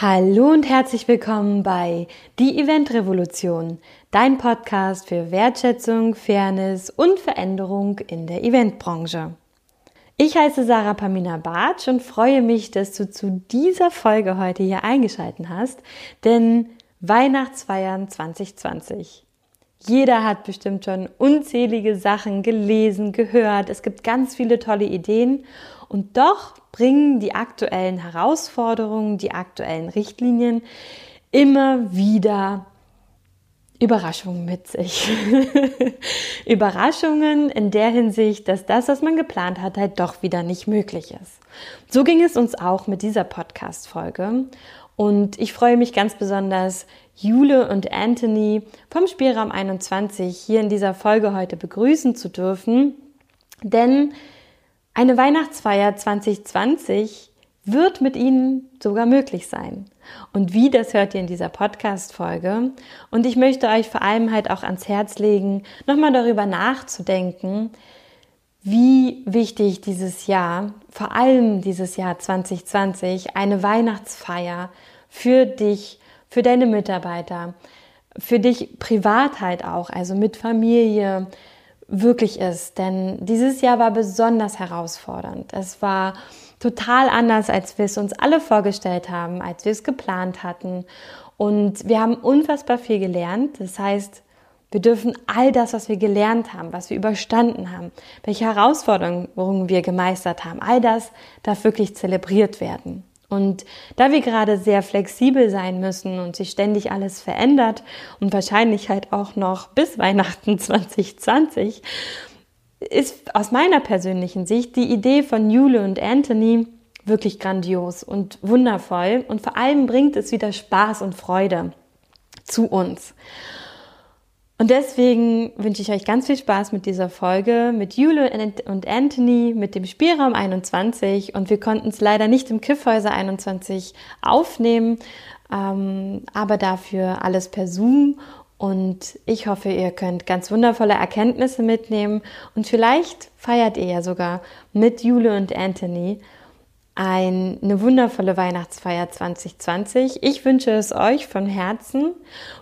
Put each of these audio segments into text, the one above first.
Hallo und herzlich willkommen bei Die Event Revolution, dein Podcast für Wertschätzung, Fairness und Veränderung in der Eventbranche. Ich heiße Sarah Pamina Bartsch und freue mich, dass du zu dieser Folge heute hier eingeschaltet hast, denn Weihnachtsfeiern 2020. Jeder hat bestimmt schon unzählige Sachen gelesen, gehört. Es gibt ganz viele tolle Ideen und doch bringen die aktuellen Herausforderungen, die aktuellen Richtlinien immer wieder Überraschungen mit sich. Überraschungen in der Hinsicht, dass das, was man geplant hat, halt doch wieder nicht möglich ist. So ging es uns auch mit dieser Podcast-Folge. Und ich freue mich ganz besonders, Jule und Anthony vom Spielraum 21 hier in dieser Folge heute begrüßen zu dürfen. Denn eine Weihnachtsfeier 2020 wird mit Ihnen sogar möglich sein. Und wie, das hört ihr in dieser Podcast-Folge. Und ich möchte euch vor allem halt auch ans Herz legen, nochmal darüber nachzudenken, wie wichtig dieses Jahr, vor allem dieses Jahr 2020, eine Weihnachtsfeier für dich, für deine Mitarbeiter, für dich privat halt auch, also mit Familie, wirklich ist. Denn dieses Jahr war besonders herausfordernd. Es war total anders, als wir es uns alle vorgestellt haben, als wir es geplant hatten. Und wir haben unfassbar viel gelernt. Das heißt, wir dürfen all das, was wir gelernt haben, was wir überstanden haben, welche Herausforderungen wir gemeistert haben, all das darf wirklich zelebriert werden. Und da wir gerade sehr flexibel sein müssen und sich ständig alles verändert und wahrscheinlich halt auch noch bis Weihnachten 2020, ist aus meiner persönlichen Sicht die Idee von Jule und Anthony wirklich grandios und wundervoll und vor allem bringt es wieder Spaß und Freude zu uns. Und deswegen wünsche ich euch ganz viel Spaß mit dieser Folge, mit Jule und Anthony, mit dem Spielraum 21. Und wir konnten es leider nicht im Kiffhäuser 21 aufnehmen, ähm, aber dafür alles per Zoom. Und ich hoffe, ihr könnt ganz wundervolle Erkenntnisse mitnehmen. Und vielleicht feiert ihr ja sogar mit Jule und Anthony eine wundervolle Weihnachtsfeier 2020. Ich wünsche es euch von Herzen,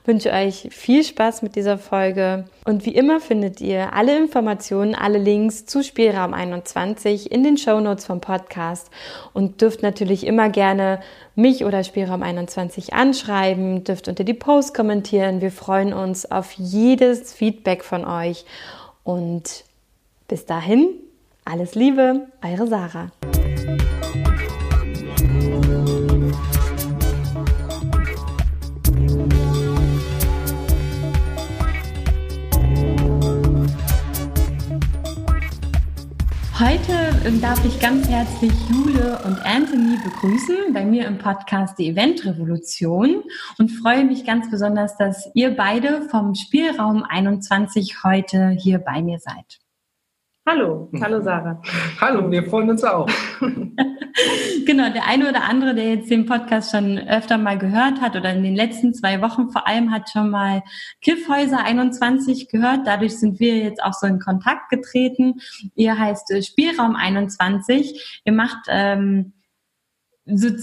wünsche euch viel Spaß mit dieser Folge und wie immer findet ihr alle Informationen, alle Links zu Spielraum 21 in den Show Notes vom Podcast und dürft natürlich immer gerne mich oder Spielraum 21 anschreiben, dürft unter die Post kommentieren. Wir freuen uns auf jedes Feedback von euch und bis dahin alles Liebe, eure Sarah. Heute ähm, darf ich ganz herzlich Jule und Anthony begrüßen bei mir im Podcast Die Event Revolution und freue mich ganz besonders, dass ihr beide vom Spielraum 21 heute hier bei mir seid. Hallo, hallo Sarah. Hallo, wir freuen uns auch. genau, der eine oder andere, der jetzt den Podcast schon öfter mal gehört hat oder in den letzten zwei Wochen vor allem hat schon mal Kiffhäuser 21 gehört. Dadurch sind wir jetzt auch so in Kontakt getreten. Ihr heißt äh, Spielraum 21. Ihr macht ähm,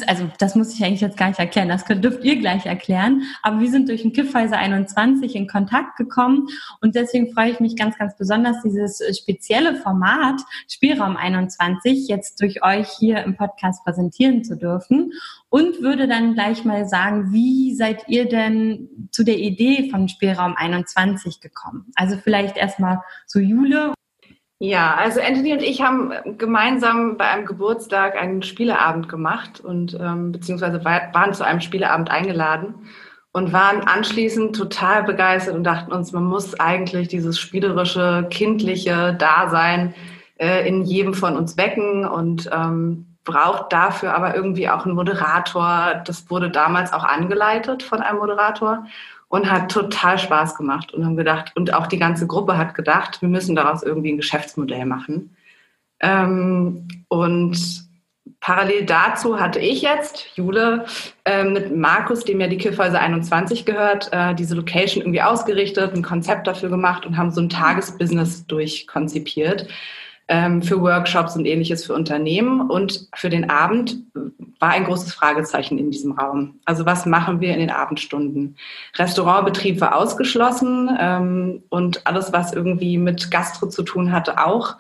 also das muss ich eigentlich jetzt gar nicht erklären, das dürft ihr gleich erklären, aber wir sind durch den Kiffhäuser 21 in Kontakt gekommen und deswegen freue ich mich ganz, ganz besonders, dieses spezielle Format Spielraum 21 jetzt durch euch hier im Podcast präsentieren zu dürfen und würde dann gleich mal sagen, wie seid ihr denn zu der Idee von Spielraum 21 gekommen? Also vielleicht erstmal zu Jule ja, also Anthony und ich haben gemeinsam bei einem Geburtstag einen Spieleabend gemacht und ähm, beziehungsweise waren zu einem Spieleabend eingeladen und waren anschließend total begeistert und dachten uns, man muss eigentlich dieses spielerische, kindliche Dasein äh, in jedem von uns wecken und ähm, braucht dafür aber irgendwie auch einen Moderator. Das wurde damals auch angeleitet von einem Moderator und hat total Spaß gemacht und haben gedacht, und auch die ganze Gruppe hat gedacht, wir müssen daraus irgendwie ein Geschäftsmodell machen. Ähm, und parallel dazu hatte ich jetzt, Jule, äh, mit Markus, dem ja die Kiffhäuser 21 gehört, äh, diese Location irgendwie ausgerichtet, ein Konzept dafür gemacht und haben so ein Tagesbusiness durchkonzipiert. Ähm, für Workshops und ähnliches für Unternehmen. Und für den Abend war ein großes Fragezeichen in diesem Raum. Also was machen wir in den Abendstunden? Restaurantbetrieb war ausgeschlossen ähm, und alles, was irgendwie mit Gastro zu tun hatte, auch.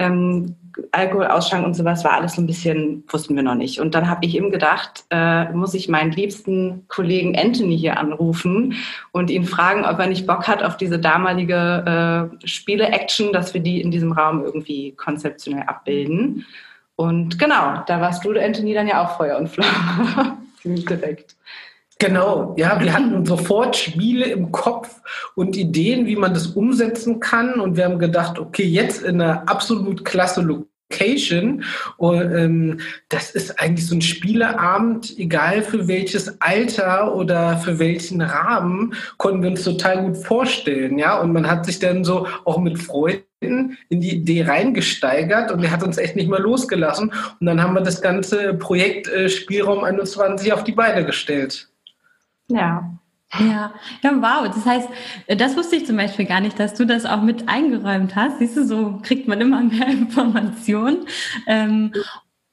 Ähm, Alkoholausschank und sowas war alles so ein bisschen, wussten wir noch nicht. Und dann habe ich eben gedacht, äh, muss ich meinen liebsten Kollegen Anthony hier anrufen und ihn fragen, ob er nicht Bock hat auf diese damalige äh, Spiele-Action, dass wir die in diesem Raum irgendwie konzeptionell abbilden. Und genau, da warst du, Anthony, dann ja auch Feuer und Flamme. Direkt. Genau, ja, wir hatten sofort Spiele im Kopf und Ideen, wie man das umsetzen kann. Und wir haben gedacht, okay, jetzt in einer absolut klasse Location. Und, ähm, das ist eigentlich so ein Spieleabend, egal für welches Alter oder für welchen Rahmen, konnten wir uns total gut vorstellen. Ja, und man hat sich dann so auch mit Freunden in die Idee reingesteigert und er hat uns echt nicht mehr losgelassen. Und dann haben wir das ganze Projekt äh, Spielraum 21 auf die Beine gestellt. Ja. Ja, ja, wow. Das heißt, das wusste ich zum Beispiel gar nicht, dass du das auch mit eingeräumt hast. Siehst du, so kriegt man immer mehr Informationen. Ähm,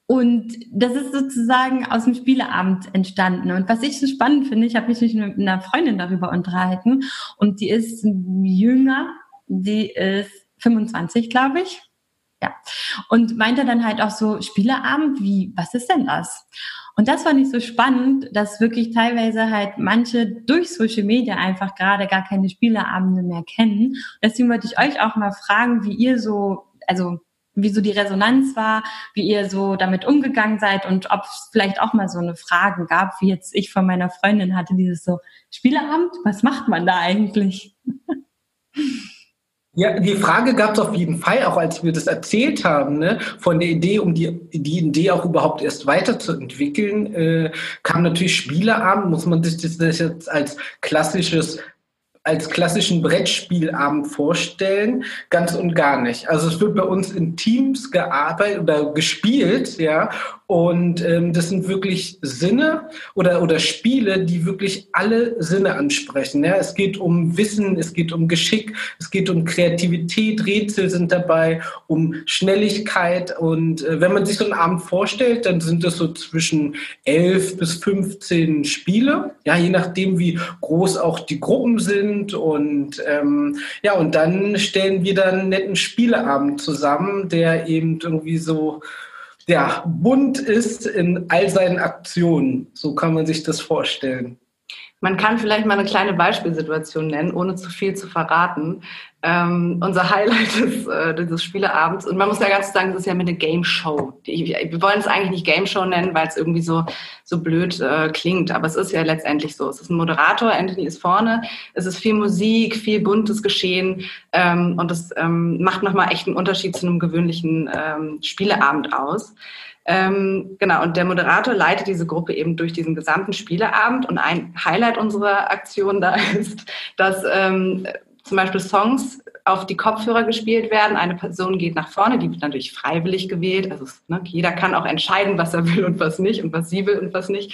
und das ist sozusagen aus dem Spieleabend entstanden. Und was ich so spannend finde, ich habe mich mit einer Freundin darüber unterhalten und die ist jünger, die ist 25, glaube ich. Ja. Und meinte dann halt auch so, Spieleabend, wie, was ist denn das? Und das fand ich so spannend, dass wirklich teilweise halt manche durch Social Media einfach gerade gar keine Spieleabende mehr kennen. Deswegen wollte ich euch auch mal fragen, wie ihr so, also wie so die Resonanz war, wie ihr so damit umgegangen seid und ob es vielleicht auch mal so eine Fragen gab, wie jetzt ich von meiner Freundin hatte, dieses so Spieleabend, was macht man da eigentlich? Ja, die Frage gab es auf jeden Fall, auch als wir das erzählt haben, ne, von der Idee, um die, die Idee auch überhaupt erst weiterzuentwickeln, äh, kam natürlich Spieleabend, muss man sich das jetzt als klassisches als klassischen Brettspielabend vorstellen, ganz und gar nicht. Also es wird bei uns in Teams gearbeitet oder gespielt, ja, und ähm, das sind wirklich Sinne oder, oder Spiele, die wirklich alle Sinne ansprechen. Ja? Es geht um Wissen, es geht um Geschick, es geht um Kreativität, Rätsel sind dabei, um Schnelligkeit. Und äh, wenn man sich so einen Abend vorstellt, dann sind das so zwischen 11 bis 15 Spiele, ja, je nachdem, wie groß auch die Gruppen sind. Und ähm, ja, und dann stellen wir dann einen netten Spieleabend zusammen, der eben irgendwie so ja, bunt ist in all seinen Aktionen. So kann man sich das vorstellen. Man kann vielleicht mal eine kleine Beispielsituation nennen, ohne zu viel zu verraten ähm, unser Highlight des, äh, dieses Spieleabends. Und man muss ja ganz sagen, es ist ja mit eine Game Show. Wir wollen es eigentlich nicht Game Show nennen, weil es irgendwie so, so blöd äh, klingt. Aber es ist ja letztendlich so. Es ist ein Moderator, Anthony ist vorne. Es ist viel Musik, viel buntes Geschehen. Ähm, und das ähm, macht nochmal echt einen Unterschied zu einem gewöhnlichen ähm, Spieleabend aus. Ähm, genau, und der Moderator leitet diese Gruppe eben durch diesen gesamten Spieleabend. Und ein Highlight unserer Aktion da ist, dass ähm, zum Beispiel Songs auf die Kopfhörer gespielt werden. Eine Person geht nach vorne, die wird natürlich freiwillig gewählt. Also ne, jeder kann auch entscheiden, was er will und was nicht und was sie will und was nicht.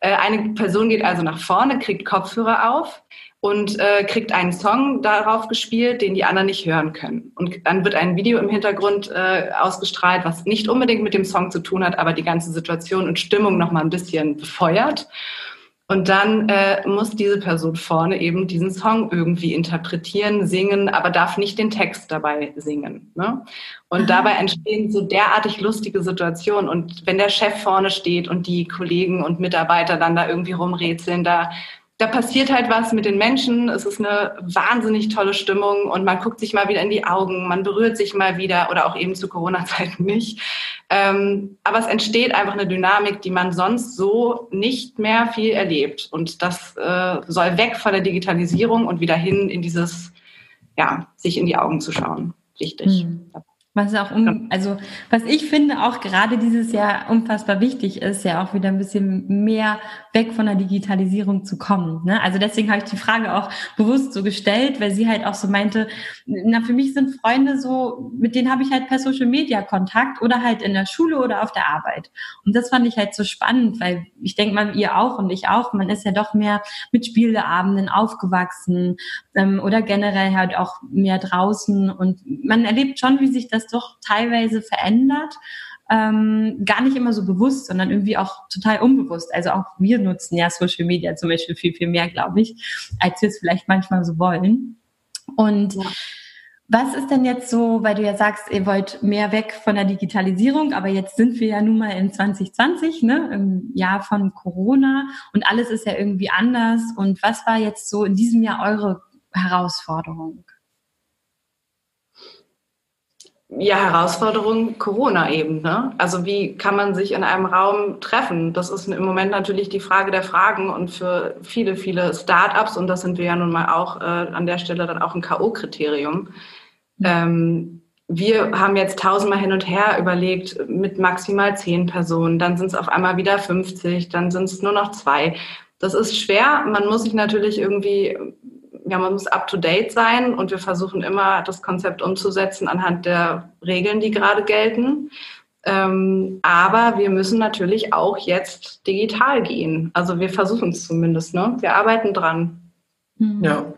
Äh, eine Person geht also nach vorne, kriegt Kopfhörer auf und äh, kriegt einen Song darauf gespielt, den die anderen nicht hören können. Und dann wird ein Video im Hintergrund äh, ausgestrahlt, was nicht unbedingt mit dem Song zu tun hat, aber die ganze Situation und Stimmung noch mal ein bisschen befeuert. Und dann äh, muss diese Person vorne eben diesen Song irgendwie interpretieren, singen, aber darf nicht den Text dabei singen. Ne? Und Aha. dabei entstehen so derartig lustige Situationen. Und wenn der Chef vorne steht und die Kollegen und Mitarbeiter dann da irgendwie rumrätseln, da da passiert halt was mit den Menschen. Es ist eine wahnsinnig tolle Stimmung und man guckt sich mal wieder in die Augen, man berührt sich mal wieder oder auch eben zu Corona-Zeiten nicht. Ähm, aber es entsteht einfach eine Dynamik, die man sonst so nicht mehr viel erlebt. Und das äh, soll weg von der Digitalisierung und wieder hin in dieses, ja, sich in die Augen zu schauen. Wichtig. Mhm. Was auch um, also was ich finde auch gerade dieses Jahr unfassbar wichtig ist, ja auch wieder ein bisschen mehr weg von der Digitalisierung zu kommen. Ne? Also deswegen habe ich die Frage auch bewusst so gestellt, weil sie halt auch so meinte, na für mich sind Freunde so, mit denen habe ich halt per Social Media Kontakt oder halt in der Schule oder auf der Arbeit. Und das fand ich halt so spannend, weil ich denke mal, ihr auch und ich auch, man ist ja doch mehr mit Spieleabenden aufgewachsen ähm, oder generell halt auch mehr draußen und man erlebt schon, wie sich das das doch teilweise verändert. Ähm, gar nicht immer so bewusst, sondern irgendwie auch total unbewusst. Also auch wir nutzen ja Social Media zum Beispiel viel, viel mehr, glaube ich, als wir es vielleicht manchmal so wollen. Und ja. Was ist denn jetzt so, weil du ja sagst, ihr wollt mehr weg von der Digitalisierung, aber jetzt sind wir ja nun mal in 2020, ne, im Jahr von Corona und alles ist ja irgendwie anders. Und was war jetzt so in diesem Jahr eure Herausforderung? Ja, Herausforderung Corona eben. Ne? Also wie kann man sich in einem Raum treffen? Das ist im Moment natürlich die Frage der Fragen und für viele, viele Startups, und das sind wir ja nun mal auch äh, an der Stelle dann auch ein K.O.-Kriterium. Mhm. Ähm, wir haben jetzt tausendmal hin und her überlegt mit maximal zehn Personen, dann sind es auf einmal wieder 50, dann sind es nur noch zwei. Das ist schwer. Man muss sich natürlich irgendwie ja, man muss up-to-date sein und wir versuchen immer, das Konzept umzusetzen anhand der Regeln, die gerade gelten. Ähm, aber wir müssen natürlich auch jetzt digital gehen. Also wir versuchen es zumindest. Ne? Wir arbeiten dran. Ja.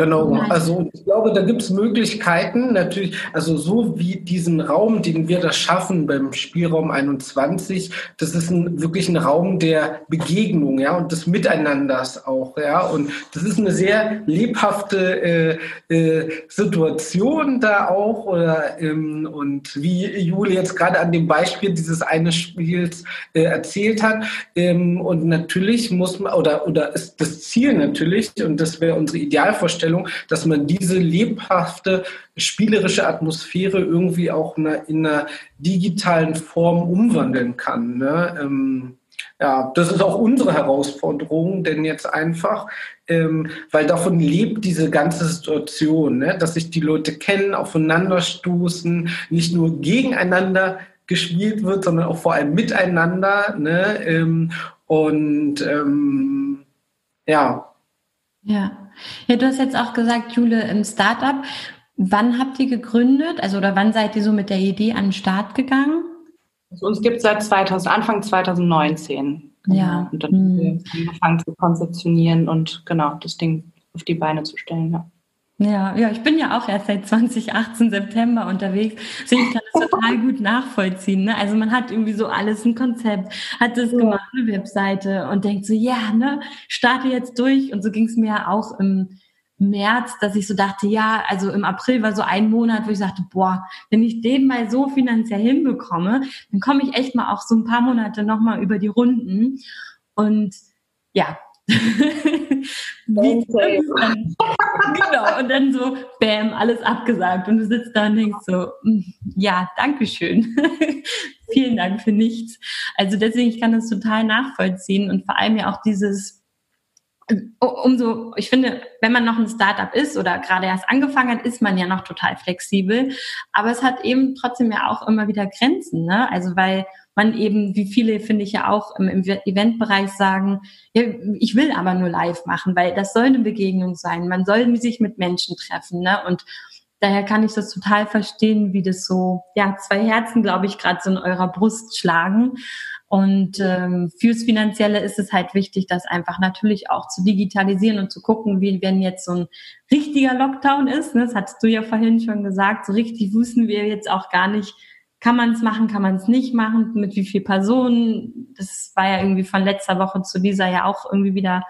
Genau, also ich glaube, da gibt es Möglichkeiten, natürlich, also so wie diesen Raum, den wir da schaffen beim Spielraum 21, das ist ein, wirklich ein Raum der Begegnung, ja, und des Miteinanders auch, ja, und das ist eine sehr lebhafte äh, äh, Situation da auch, oder, ähm, und wie Jule jetzt gerade an dem Beispiel dieses eines Spiels äh, erzählt hat, ähm, und natürlich muss man, oder, oder ist das Ziel natürlich, und das wäre unsere Idealvorstellung, Vorstellung, dass man diese lebhafte spielerische Atmosphäre irgendwie auch in einer, in einer digitalen Form umwandeln kann. Ne? Ähm, ja, das ist auch unsere Herausforderung, denn jetzt einfach, ähm, weil davon lebt diese ganze Situation, ne? dass sich die Leute kennen, aufeinander stoßen, nicht nur gegeneinander gespielt wird, sondern auch vor allem miteinander. Ne? Ähm, und ähm, ja. Ja. Ja, du hast jetzt auch gesagt, Jule, im Startup. Wann habt ihr gegründet? Also oder wann seid ihr so mit der Idee an den Start gegangen? Also uns gibt es seit 2000, Anfang 2019. Ja. Und dann haben wir angefangen zu konzeptionieren und genau das Ding auf die Beine zu stellen. Ja. Ja, ja, ich bin ja auch erst seit 2018 September unterwegs. Deswegen ich kann das total gut nachvollziehen. Ne? Also man hat irgendwie so alles ein Konzept, hat das ja. gemacht, eine Webseite und denkt so, ja, ne, starte jetzt durch. Und so ging es mir ja auch im März, dass ich so dachte, ja, also im April war so ein Monat, wo ich sagte, boah, wenn ich den mal so finanziell hinbekomme, dann komme ich echt mal auch so ein paar Monate nochmal über die Runden. Und ja, Wie genau, und dann so, bam, alles abgesagt. Und du sitzt da und denkst so, hm, ja, danke schön. Vielen Dank für nichts. Also deswegen, ich kann das total nachvollziehen und vor allem ja auch dieses, umso, ich finde, wenn man noch ein Startup ist oder gerade erst angefangen hat, ist man ja noch total flexibel. Aber es hat eben trotzdem ja auch immer wieder Grenzen, ne? Also weil man eben, wie viele finde ich ja auch im, Eventbereich sagen, ja, ich will aber nur live machen, weil das soll eine Begegnung sein. Man soll sich mit Menschen treffen, ne? Und daher kann ich das total verstehen, wie das so, ja, zwei Herzen, glaube ich, gerade so in eurer Brust schlagen. Und ähm, fürs Finanzielle ist es halt wichtig, das einfach natürlich auch zu digitalisieren und zu gucken, wie wenn jetzt so ein richtiger Lockdown ist. Ne? Das hattest du ja vorhin schon gesagt. So richtig wussten wir jetzt auch gar nicht, kann man es machen, kann man es nicht machen, mit wie viel Personen. Das war ja irgendwie von letzter Woche zu dieser ja auch irgendwie wieder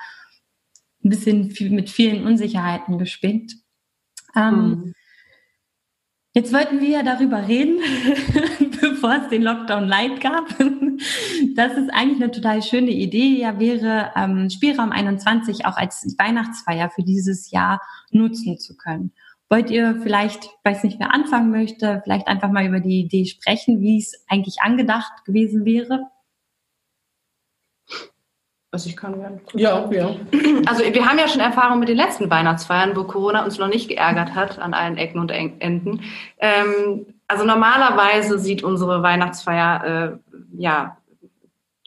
ein bisschen viel, mit vielen Unsicherheiten gespickt. Ähm, mhm. Jetzt wollten wir ja darüber reden, bevor es den Lockdown Light gab, dass es eigentlich eine total schöne Idee ja wäre, ähm, Spielraum 21 auch als Weihnachtsfeier für dieses Jahr nutzen zu können. Wollt ihr vielleicht, weiß nicht, wer anfangen möchte, vielleicht einfach mal über die Idee sprechen, wie es eigentlich angedacht gewesen wäre? Also ich kann gerne. Ja, ja. Also wir haben ja schon Erfahrung mit den letzten Weihnachtsfeiern, wo Corona uns noch nicht geärgert hat an allen Ecken und Enden. Ähm, also normalerweise sieht unsere Weihnachtsfeier äh, ja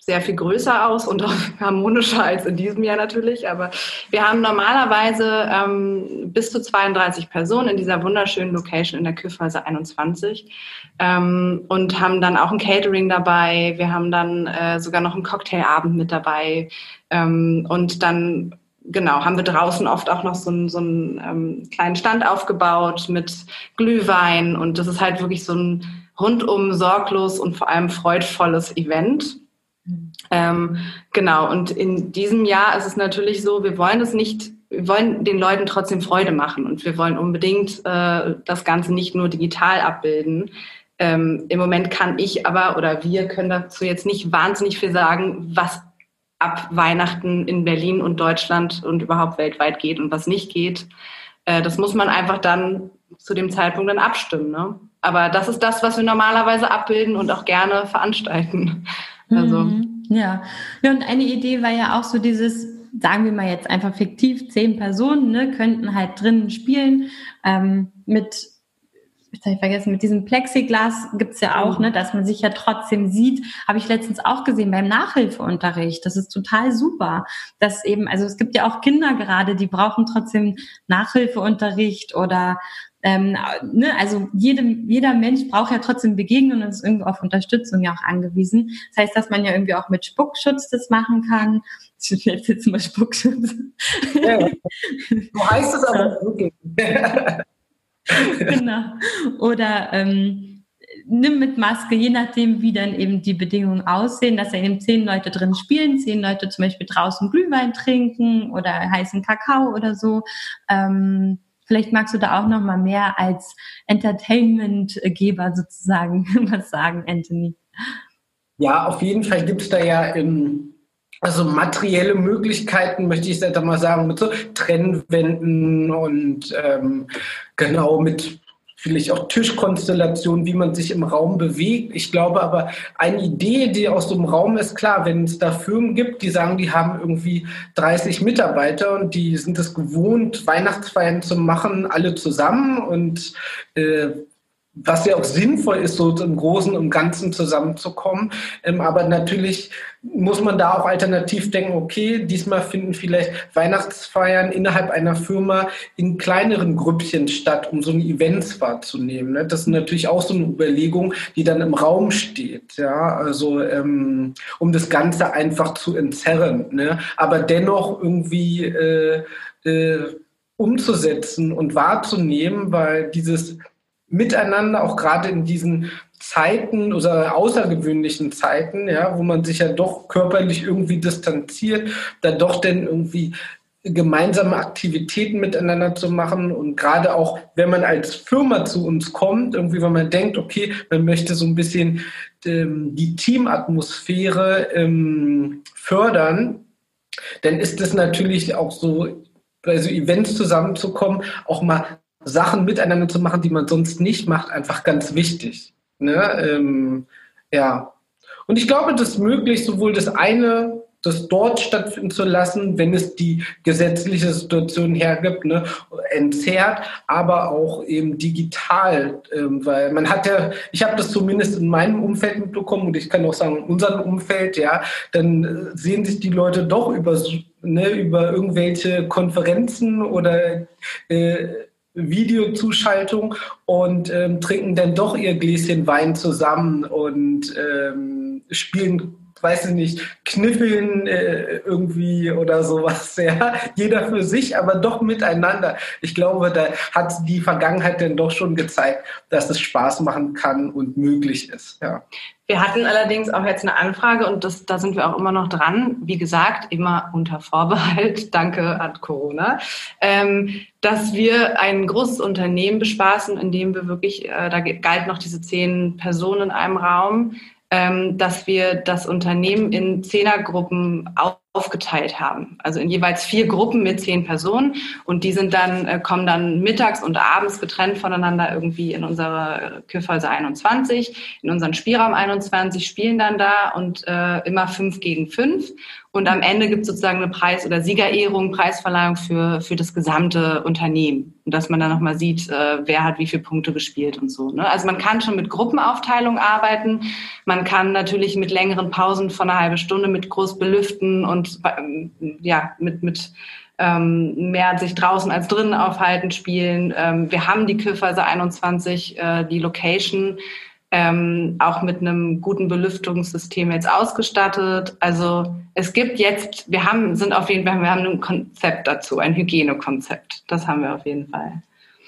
sehr viel größer aus und auch harmonischer als in diesem Jahr natürlich. Aber wir haben normalerweise ähm, bis zu 32 Personen in dieser wunderschönen Location in der Küffhäuser 21 ähm, und haben dann auch ein Catering dabei. Wir haben dann äh, sogar noch einen Cocktailabend mit dabei ähm, und dann genau, haben wir draußen oft auch noch so einen, so einen ähm, kleinen Stand aufgebaut mit Glühwein und das ist halt wirklich so ein rundum sorglos und vor allem freudvolles Event. Ähm, genau, und in diesem Jahr ist es natürlich so, wir wollen es nicht, wir wollen den Leuten trotzdem Freude machen und wir wollen unbedingt äh, das Ganze nicht nur digital abbilden. Ähm, Im Moment kann ich aber oder wir können dazu jetzt nicht wahnsinnig viel sagen, was ab Weihnachten in Berlin und Deutschland und überhaupt weltweit geht und was nicht geht. Äh, das muss man einfach dann zu dem Zeitpunkt dann abstimmen. Ne? Aber das ist das, was wir normalerweise abbilden und auch gerne veranstalten. Also. Mhm, ja. ja, und eine Idee war ja auch so dieses, sagen wir mal jetzt einfach fiktiv, zehn Personen ne, könnten halt drinnen spielen ähm, mit jetzt habe ich vergessen, mit diesem Plexiglas gibt's ja auch, ne, dass man sich ja trotzdem sieht. Habe ich letztens auch gesehen beim Nachhilfeunterricht. Das ist total super. Dass eben, also es gibt ja auch Kinder gerade, die brauchen trotzdem Nachhilfeunterricht oder ähm, ne, also jedem, jeder Mensch braucht ja trotzdem Begegnung und ist irgendwo auf Unterstützung ja auch angewiesen. Das heißt, dass man ja irgendwie auch mit Spuckschutz das machen kann. Ich jetzt jetzt mal Spuckschutz. Ja, so heißt es aber wirklich. genau. Oder ähm, nimm mit Maske, je nachdem, wie dann eben die Bedingungen aussehen, dass da eben zehn Leute drin spielen, zehn Leute zum Beispiel draußen Glühwein trinken oder heißen Kakao oder so. Ähm, vielleicht magst du da auch noch mal mehr als Entertainmentgeber sozusagen was sagen, Anthony. Ja, auf jeden Fall gibt es da ja ähm, also materielle Möglichkeiten, möchte ich jetzt mal sagen, mit so Trennwänden und ähm, genau mit vielleicht auch Tischkonstellationen, wie man sich im Raum bewegt. Ich glaube aber, eine Idee, die aus einem Raum ist, klar, wenn es da Firmen gibt, die sagen, die haben irgendwie 30 Mitarbeiter und die sind es gewohnt, Weihnachtsfeiern zu machen, alle zusammen und äh, was ja auch sinnvoll ist, so im Großen und Ganzen zusammenzukommen. Ähm, aber natürlich muss man da auch alternativ denken, okay, diesmal finden vielleicht Weihnachtsfeiern innerhalb einer Firma in kleineren Grüppchen statt, um so eine Events wahrzunehmen. Ne? Das ist natürlich auch so eine Überlegung, die dann im Raum steht. Ja, also ähm, um das Ganze einfach zu entzerren, ne? aber dennoch irgendwie äh, äh, umzusetzen und wahrzunehmen, weil dieses miteinander, auch gerade in diesen Zeiten oder außergewöhnlichen Zeiten, ja, wo man sich ja doch körperlich irgendwie distanziert, da doch denn irgendwie gemeinsame Aktivitäten miteinander zu machen. Und gerade auch, wenn man als Firma zu uns kommt, irgendwie, wenn man denkt, okay, man möchte so ein bisschen ähm, die Teamatmosphäre ähm, fördern, dann ist es natürlich auch so, bei so Events zusammenzukommen, auch mal Sachen miteinander zu machen, die man sonst nicht macht, einfach ganz wichtig. Ne? Ähm, ja. Und ich glaube, das ist möglich, sowohl das eine, das dort stattfinden zu lassen, wenn es die gesetzliche Situation hergibt, ne, entzerrt, aber auch eben digital, ähm, weil man hat ja, ich habe das zumindest in meinem Umfeld mitbekommen und ich kann auch sagen, in unserem Umfeld, ja, dann äh, sehen sich die Leute doch über, ne, über irgendwelche Konferenzen oder äh, Videozuschaltung und ähm, trinken dann doch ihr Gläschen Wein zusammen und ähm, spielen weiß ich nicht, kniffeln äh, irgendwie oder sowas. Ja? Jeder für sich, aber doch miteinander. Ich glaube, da hat die Vergangenheit denn doch schon gezeigt, dass es Spaß machen kann und möglich ist. Ja. Wir hatten allerdings auch jetzt eine Anfrage und das, da sind wir auch immer noch dran. Wie gesagt, immer unter Vorbehalt, danke an Corona, ähm, dass wir ein großes Unternehmen bespaßen, in dem wir wirklich, äh, da galt noch diese zehn Personen in einem Raum, dass wir das Unternehmen in Zehnergruppen aufgeteilt haben. Also in jeweils vier Gruppen mit zehn Personen und die sind dann, äh, kommen dann mittags und abends getrennt voneinander irgendwie in unsere Küffhäuser 21, in unseren Spielraum 21, spielen dann da und äh, immer fünf gegen fünf. Und am Ende gibt es sozusagen eine Preis- oder Siegerehrung, Preisverleihung für, für das gesamte Unternehmen. Und dass man dann nochmal sieht, äh, wer hat wie viele Punkte gespielt und so. Ne? Also man kann schon mit Gruppenaufteilung arbeiten. Man kann natürlich mit längeren Pausen von einer halben Stunde, mit groß belüften und ähm, ja, mit, mit ähm, mehr sich draußen als drinnen aufhalten spielen. Ähm, wir haben die Küffhäuser 21, äh, die Location ähm, auch mit einem guten Belüftungssystem jetzt ausgestattet. Also es gibt jetzt, wir haben, sind auf jeden Fall, wir haben ein Konzept dazu, ein Hygienekonzept. Das haben wir auf jeden Fall.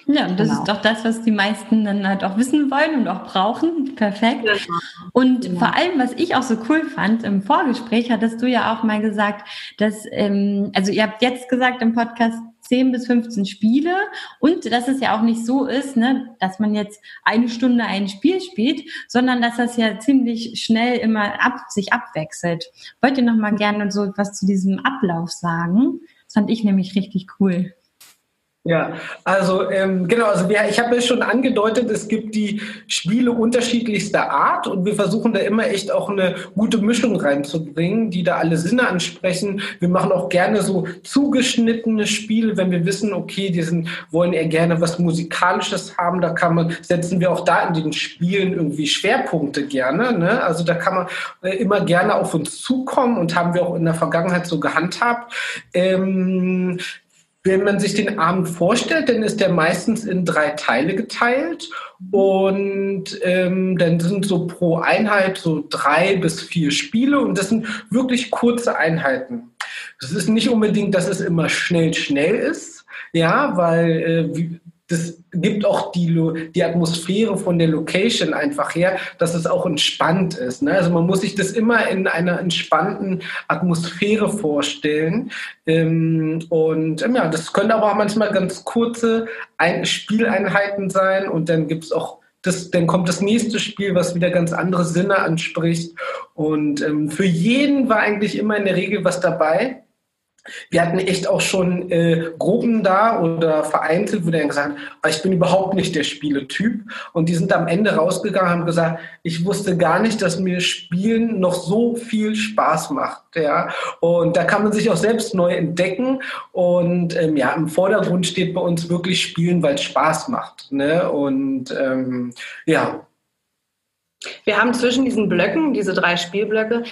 Ja, und das genau. ist doch das, was die meisten dann halt auch wissen wollen und auch brauchen. Perfekt. Genau. Und genau. vor allem, was ich auch so cool fand, im Vorgespräch hattest du ja auch mal gesagt, dass, ähm, also ihr habt jetzt gesagt im Podcast, 10 bis 15 Spiele und dass es ja auch nicht so ist, ne, dass man jetzt eine Stunde ein Spiel spielt, sondern dass das ja ziemlich schnell immer ab, sich abwechselt. Wollt ihr noch mal gerne so was zu diesem Ablauf sagen? Das fand ich nämlich richtig cool. Ja, also ähm, genau, also wir, ich habe ja schon angedeutet, es gibt die Spiele unterschiedlichster Art und wir versuchen da immer echt auch eine gute Mischung reinzubringen, die da alle Sinne ansprechen. Wir machen auch gerne so zugeschnittene Spiele, wenn wir wissen, okay, die sind, wollen eher gerne was Musikalisches haben, da kann man, setzen wir auch da in den Spielen irgendwie Schwerpunkte gerne. Ne? Also da kann man äh, immer gerne auf uns zukommen und haben wir auch in der Vergangenheit so gehandhabt. Ähm, wenn man sich den Abend vorstellt, dann ist der meistens in drei Teile geteilt und ähm, dann sind so pro Einheit so drei bis vier Spiele und das sind wirklich kurze Einheiten. Es ist nicht unbedingt, dass es immer schnell, schnell ist, ja, weil äh, das gibt auch die, die Atmosphäre von der Location einfach her, dass es auch entspannt ist. Ne? Also man muss sich das immer in einer entspannten Atmosphäre vorstellen. Ähm, und ähm, ja, das können aber auch manchmal ganz kurze Ein Spieleinheiten sein und dann gibt es auch das, dann kommt das nächste Spiel, was wieder ganz andere Sinne anspricht. Und ähm, für jeden war eigentlich immer in der Regel was dabei. Wir hatten echt auch schon äh, Gruppen da oder vereinzelt, wo der gesagt hat, ah, ich bin überhaupt nicht der Spieletyp. Und die sind am Ende rausgegangen und haben gesagt, ich wusste gar nicht, dass mir Spielen noch so viel Spaß macht. Ja? Und da kann man sich auch selbst neu entdecken. Und ähm, ja, im Vordergrund steht bei uns wirklich Spielen, weil es Spaß macht. Ne? Und ähm, ja, wir haben zwischen diesen Blöcken, diese drei Spielblöcke,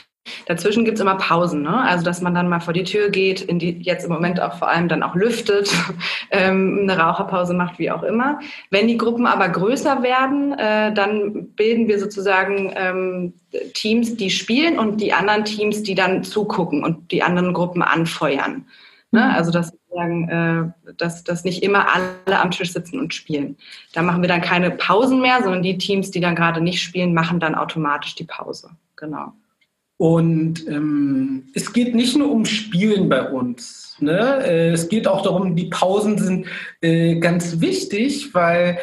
Dazwischen gibt es immer Pausen, ne? also dass man dann mal vor die Tür geht, in die jetzt im Moment auch vor allem dann auch lüftet, ähm, eine Raucherpause macht, wie auch immer. Wenn die Gruppen aber größer werden, äh, dann bilden wir sozusagen ähm, Teams, die spielen und die anderen Teams, die dann zugucken und die anderen Gruppen anfeuern. Ne? Mhm. Also dass, sozusagen, äh, dass, dass nicht immer alle am Tisch sitzen und spielen. Da machen wir dann keine Pausen mehr, sondern die Teams, die dann gerade nicht spielen, machen dann automatisch die Pause. Genau. Und ähm, es geht nicht nur um Spielen bei uns. Ne? Äh, es geht auch darum, die Pausen sind äh, ganz wichtig, weil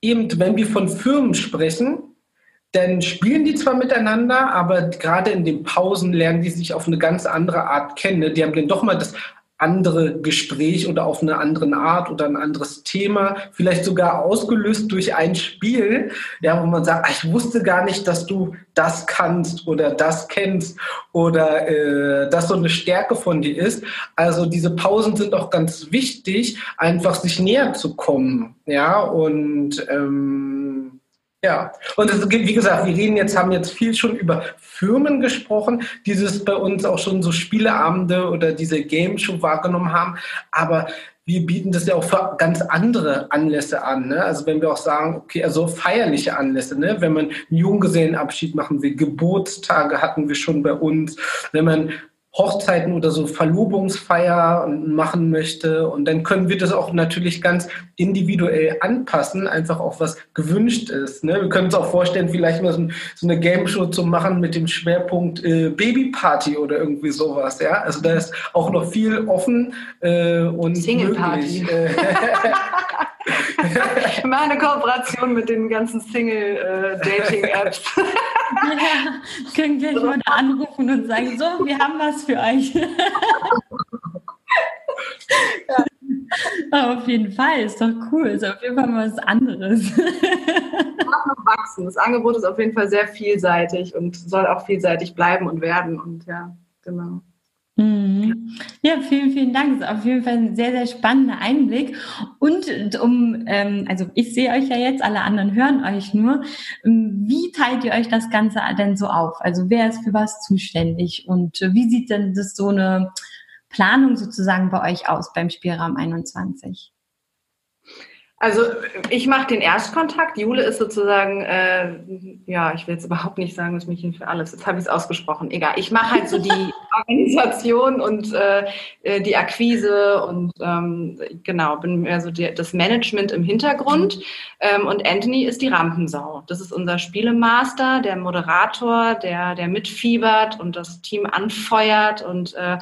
eben, wenn wir von Firmen sprechen, dann spielen die zwar miteinander, aber gerade in den Pausen lernen die sich auf eine ganz andere Art kennen. Ne? Die haben dann doch mal das andere Gespräch oder auf eine andere Art oder ein anderes Thema, vielleicht sogar ausgelöst durch ein Spiel, ja, wo man sagt, ach, ich wusste gar nicht, dass du das kannst oder das kennst oder äh, das so eine Stärke von dir ist. Also diese Pausen sind auch ganz wichtig, einfach sich näher zu kommen, ja, und ähm, ja, und es gibt, wie gesagt, wir reden jetzt, haben jetzt viel schon über Firmen gesprochen, die es bei uns auch schon so Spieleabende oder diese Game Show wahrgenommen haben. Aber wir bieten das ja auch für ganz andere Anlässe an. Ne? Also wenn wir auch sagen, okay, also feierliche Anlässe, ne? wenn man einen Junggesellenabschied machen will, Geburtstage hatten wir schon bei uns, wenn man Hochzeiten oder so Verlobungsfeier machen möchte. Und dann können wir das auch natürlich ganz individuell anpassen, einfach auch was gewünscht ist. Ne? Wir können uns auch vorstellen, vielleicht mal so, so eine Game Show zu machen mit dem Schwerpunkt äh, Babyparty oder irgendwie sowas. Ja, also da ist auch noch viel offen äh, und Single Party. Äh, Mal eine Kooperation mit den ganzen Single-Dating-Apps. Äh, ja, können gleich mal da anrufen und sagen, so, wir haben was für euch. ja. Aber auf jeden Fall, ist doch cool. Ist auf jeden Fall mal was anderes. Noch wachsen. Das Angebot ist auf jeden Fall sehr vielseitig und soll auch vielseitig bleiben und werden. Und ja, genau. Mhm. Ja, vielen, vielen Dank. Das ist auf jeden Fall ein sehr, sehr spannender Einblick. Und um, ähm, also ich sehe euch ja jetzt, alle anderen hören euch nur. Ähm, wie teilt ihr euch das Ganze denn so auf? Also wer ist für was zuständig und wie sieht denn das so eine Planung sozusagen bei euch aus beim Spielraum 21? Also ich mache den Erstkontakt. Jule ist sozusagen, äh, ja, ich will jetzt überhaupt nicht sagen, das Mädchen für alles. Jetzt habe ich es ausgesprochen. Egal. Ich mache halt so die Organisation und äh, äh, die Akquise und ähm, genau, bin mehr so die, das Management im Hintergrund. Ähm, und Anthony ist die Rampensau. Das ist unser Spielemaster, der Moderator, der, der mitfiebert und das Team anfeuert und äh,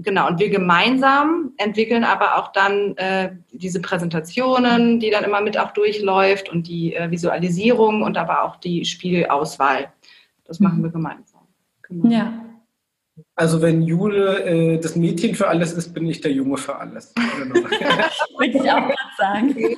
genau, und wir gemeinsam entwickeln aber auch dann äh, diese Präsentationen, die dann immer mit auch durchläuft und die äh, Visualisierung und aber auch die Spielauswahl. Das machen mhm. wir gemeinsam. Genau. Ja. Also wenn Jule äh, das Mädchen für alles ist, bin ich der Junge für alles. Würde ich auch gerade sagen.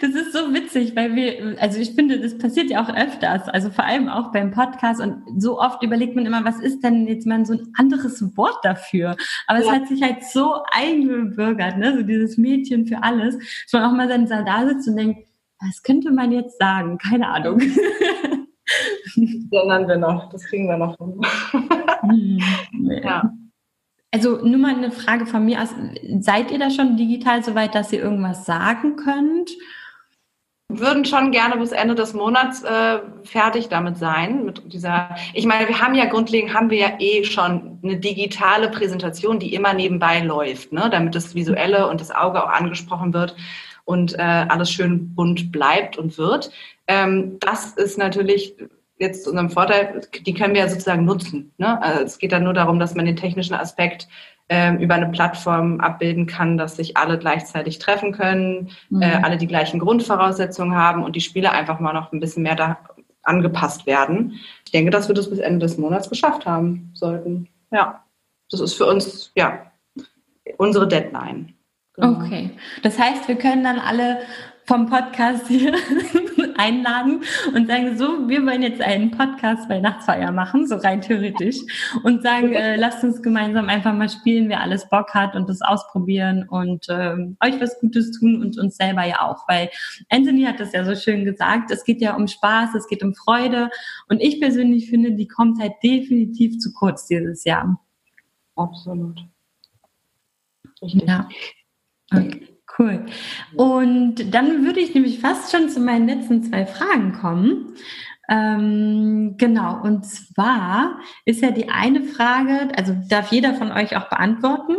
das ist so witzig, weil wir, also ich finde, das passiert ja auch öfters, also vor allem auch beim Podcast und so oft überlegt man immer, was ist denn jetzt mal so ein anderes Wort dafür? Aber ja. es hat sich halt so eingebürgert, ne, so dieses Mädchen für alles, dass man auch mal dann da sitzt und denkt, was könnte man jetzt sagen? Keine Ahnung. Das ändern wir noch, das kriegen wir noch hin. Ja. Also nur mal eine Frage von mir aus. Seid ihr da schon digital so weit, dass ihr irgendwas sagen könnt? Wir würden schon gerne bis Ende des Monats äh, fertig damit sein. Mit dieser, ich meine, wir haben ja grundlegend haben wir ja eh schon eine digitale Präsentation, die immer nebenbei läuft, ne? damit das Visuelle und das Auge auch angesprochen wird und äh, alles schön bunt bleibt und wird. Ähm, das ist natürlich jetzt zu unserem Vorteil, die können wir ja sozusagen nutzen. Ne? Also es geht dann nur darum, dass man den technischen Aspekt ähm, über eine Plattform abbilden kann, dass sich alle gleichzeitig treffen können, mhm. äh, alle die gleichen Grundvoraussetzungen haben und die Spiele einfach mal noch ein bisschen mehr da angepasst werden. Ich denke, dass wir das bis Ende des Monats geschafft haben sollten. Ja, das ist für uns ja unsere Deadline. Genau. Okay, das heißt, wir können dann alle vom Podcast hier einladen und sagen, so, wir wollen jetzt einen Podcast Weihnachtsfeier machen, so rein theoretisch, und sagen, äh, lasst uns gemeinsam einfach mal spielen, wer alles Bock hat und das ausprobieren und äh, euch was Gutes tun und uns selber ja auch, weil Anthony hat das ja so schön gesagt, es geht ja um Spaß, es geht um Freude und ich persönlich finde, die kommt halt definitiv zu kurz dieses Jahr. Absolut. Richtig. Ja. Okay. Cool. Und dann würde ich nämlich fast schon zu meinen letzten zwei Fragen kommen. Ähm, genau, und zwar ist ja die eine Frage, also darf jeder von euch auch beantworten.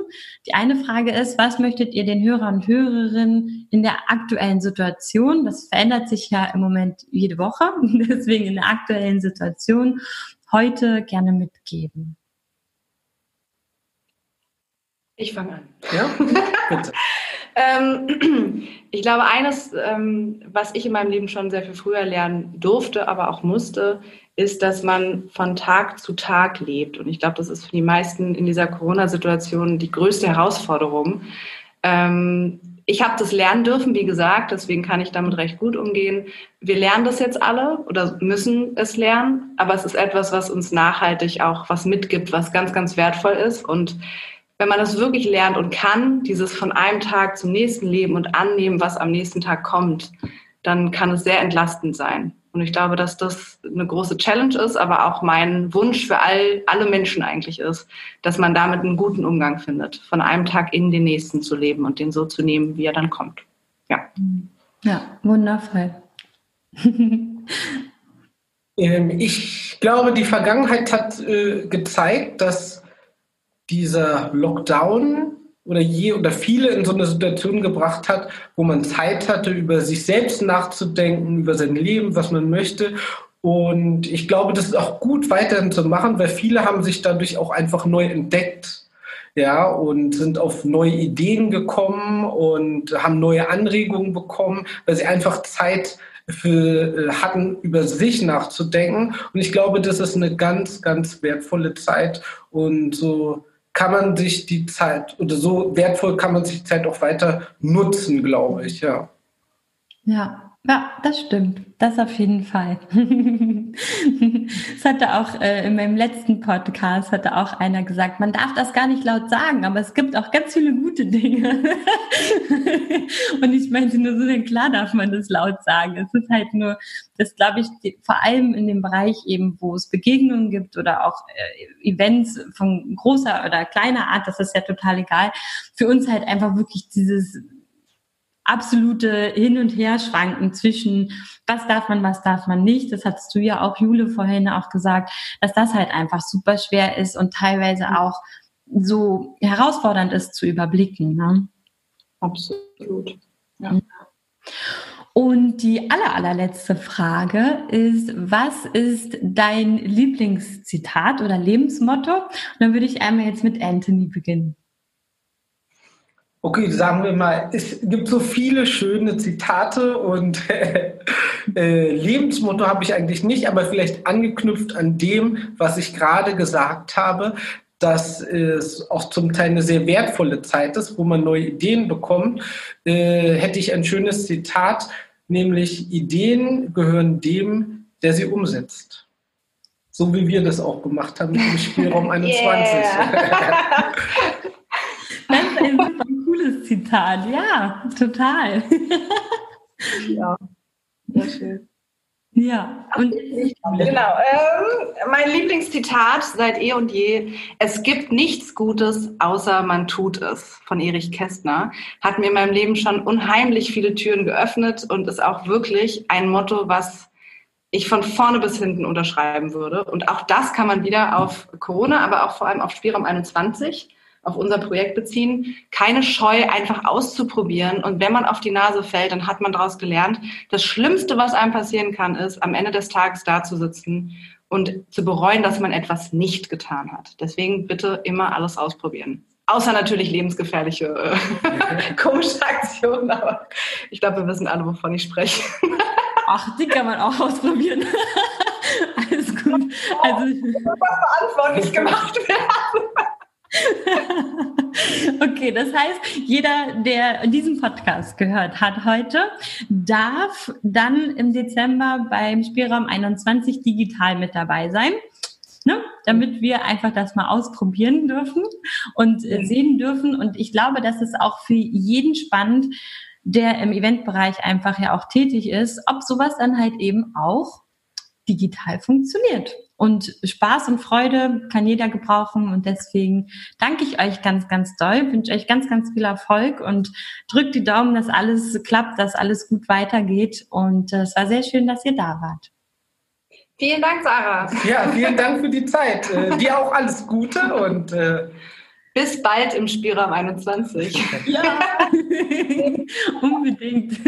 Die eine Frage ist, was möchtet ihr den Hörern und Hörerinnen in der aktuellen Situation, das verändert sich ja im Moment jede Woche, deswegen in der aktuellen Situation heute gerne mitgeben? Ich fange an. Ja, bitte. Ähm, ich glaube, eines, ähm, was ich in meinem Leben schon sehr viel früher lernen durfte, aber auch musste, ist, dass man von Tag zu Tag lebt. Und ich glaube, das ist für die meisten in dieser Corona-Situation die größte Herausforderung. Ähm, ich habe das lernen dürfen, wie gesagt, deswegen kann ich damit recht gut umgehen. Wir lernen das jetzt alle oder müssen es lernen, aber es ist etwas, was uns nachhaltig auch was mitgibt, was ganz, ganz wertvoll ist. Und wenn man das wirklich lernt und kann, dieses von einem Tag zum nächsten Leben und annehmen, was am nächsten Tag kommt, dann kann es sehr entlastend sein. Und ich glaube, dass das eine große Challenge ist, aber auch mein Wunsch für all, alle Menschen eigentlich ist, dass man damit einen guten Umgang findet, von einem Tag in den nächsten zu leben und den so zu nehmen, wie er dann kommt. Ja. Ja, wundervoll. ähm, ich glaube, die Vergangenheit hat äh, gezeigt, dass dieser Lockdown oder je oder viele in so eine Situation gebracht hat, wo man Zeit hatte, über sich selbst nachzudenken, über sein Leben, was man möchte. Und ich glaube, das ist auch gut weiterhin zu machen, weil viele haben sich dadurch auch einfach neu entdeckt. Ja, und sind auf neue Ideen gekommen und haben neue Anregungen bekommen, weil sie einfach Zeit für, äh, hatten, über sich nachzudenken. Und ich glaube, das ist eine ganz, ganz wertvolle Zeit. Und so kann man sich die Zeit oder so wertvoll kann man sich die Zeit auch weiter nutzen, glaube ich, ja. Ja, ja, das stimmt. Das auf jeden Fall. das hatte auch äh, in meinem letzten Podcast hatte auch einer gesagt, man darf das gar nicht laut sagen, aber es gibt auch ganz viele gute Dinge. Und ich meinte nur so, denn klar darf man das laut sagen. Es ist halt nur, das glaube ich, vor allem in dem Bereich eben, wo es Begegnungen gibt oder auch äh, Events von großer oder kleiner Art, das ist ja total egal. Für uns halt einfach wirklich dieses absolute Hin- und Herschwanken zwischen was darf man, was darf man nicht. Das hattest du ja auch, Jule, vorhin auch gesagt, dass das halt einfach super schwer ist und teilweise mhm. auch so herausfordernd ist zu überblicken. Ne? Absolut. Ja. Und die aller, allerletzte Frage ist, was ist dein Lieblingszitat oder Lebensmotto? Und dann würde ich einmal jetzt mit Anthony beginnen. Okay, sagen wir mal, es gibt so viele schöne Zitate und äh, Lebensmotto habe ich eigentlich nicht, aber vielleicht angeknüpft an dem, was ich gerade gesagt habe, dass es auch zum Teil eine sehr wertvolle Zeit ist, wo man neue Ideen bekommt, äh, hätte ich ein schönes Zitat, nämlich Ideen gehören dem, der sie umsetzt. So wie wir das auch gemacht haben dem Spielraum 21. Yeah. das ist ein super cooles Zitat, ja, total. ja, sehr schön. Ja, und genau. Ähm, mein Lieblingszitat seit eh und je: Es gibt nichts Gutes, außer man tut es. Von Erich Kästner hat mir in meinem Leben schon unheimlich viele Türen geöffnet und ist auch wirklich ein Motto, was ich von vorne bis hinten unterschreiben würde. Und auch das kann man wieder auf Corona, aber auch vor allem auf Spielraum 21 auf unser Projekt beziehen, keine Scheu einfach auszuprobieren. Und wenn man auf die Nase fällt, dann hat man daraus gelernt. Das Schlimmste, was einem passieren kann, ist, am Ende des Tages da zu sitzen und zu bereuen, dass man etwas nicht getan hat. Deswegen bitte immer alles ausprobieren. Außer natürlich lebensgefährliche äh, komische Aktionen, aber ich glaube, wir wissen alle, wovon ich spreche. Ach, die kann man auch ausprobieren. Alles gut. Also, was verantwortlich gemacht werden. okay, das heißt, jeder, der diesen Podcast gehört hat heute, darf dann im Dezember beim Spielraum 21 digital mit dabei sein. Ne? damit wir einfach das mal ausprobieren dürfen und äh, sehen dürfen. Und ich glaube, das ist auch für jeden spannend, der im Eventbereich einfach ja auch tätig ist, ob sowas dann halt eben auch digital funktioniert. Und Spaß und Freude kann jeder gebrauchen. Und deswegen danke ich euch ganz, ganz doll, wünsche euch ganz, ganz viel Erfolg und drückt die Daumen, dass alles klappt, dass alles gut weitergeht. Und äh, es war sehr schön, dass ihr da wart. Vielen Dank, Sarah. Ja, vielen Dank für die Zeit. Äh, dir auch alles Gute und äh bis bald im Spielraum 21. Ja, unbedingt.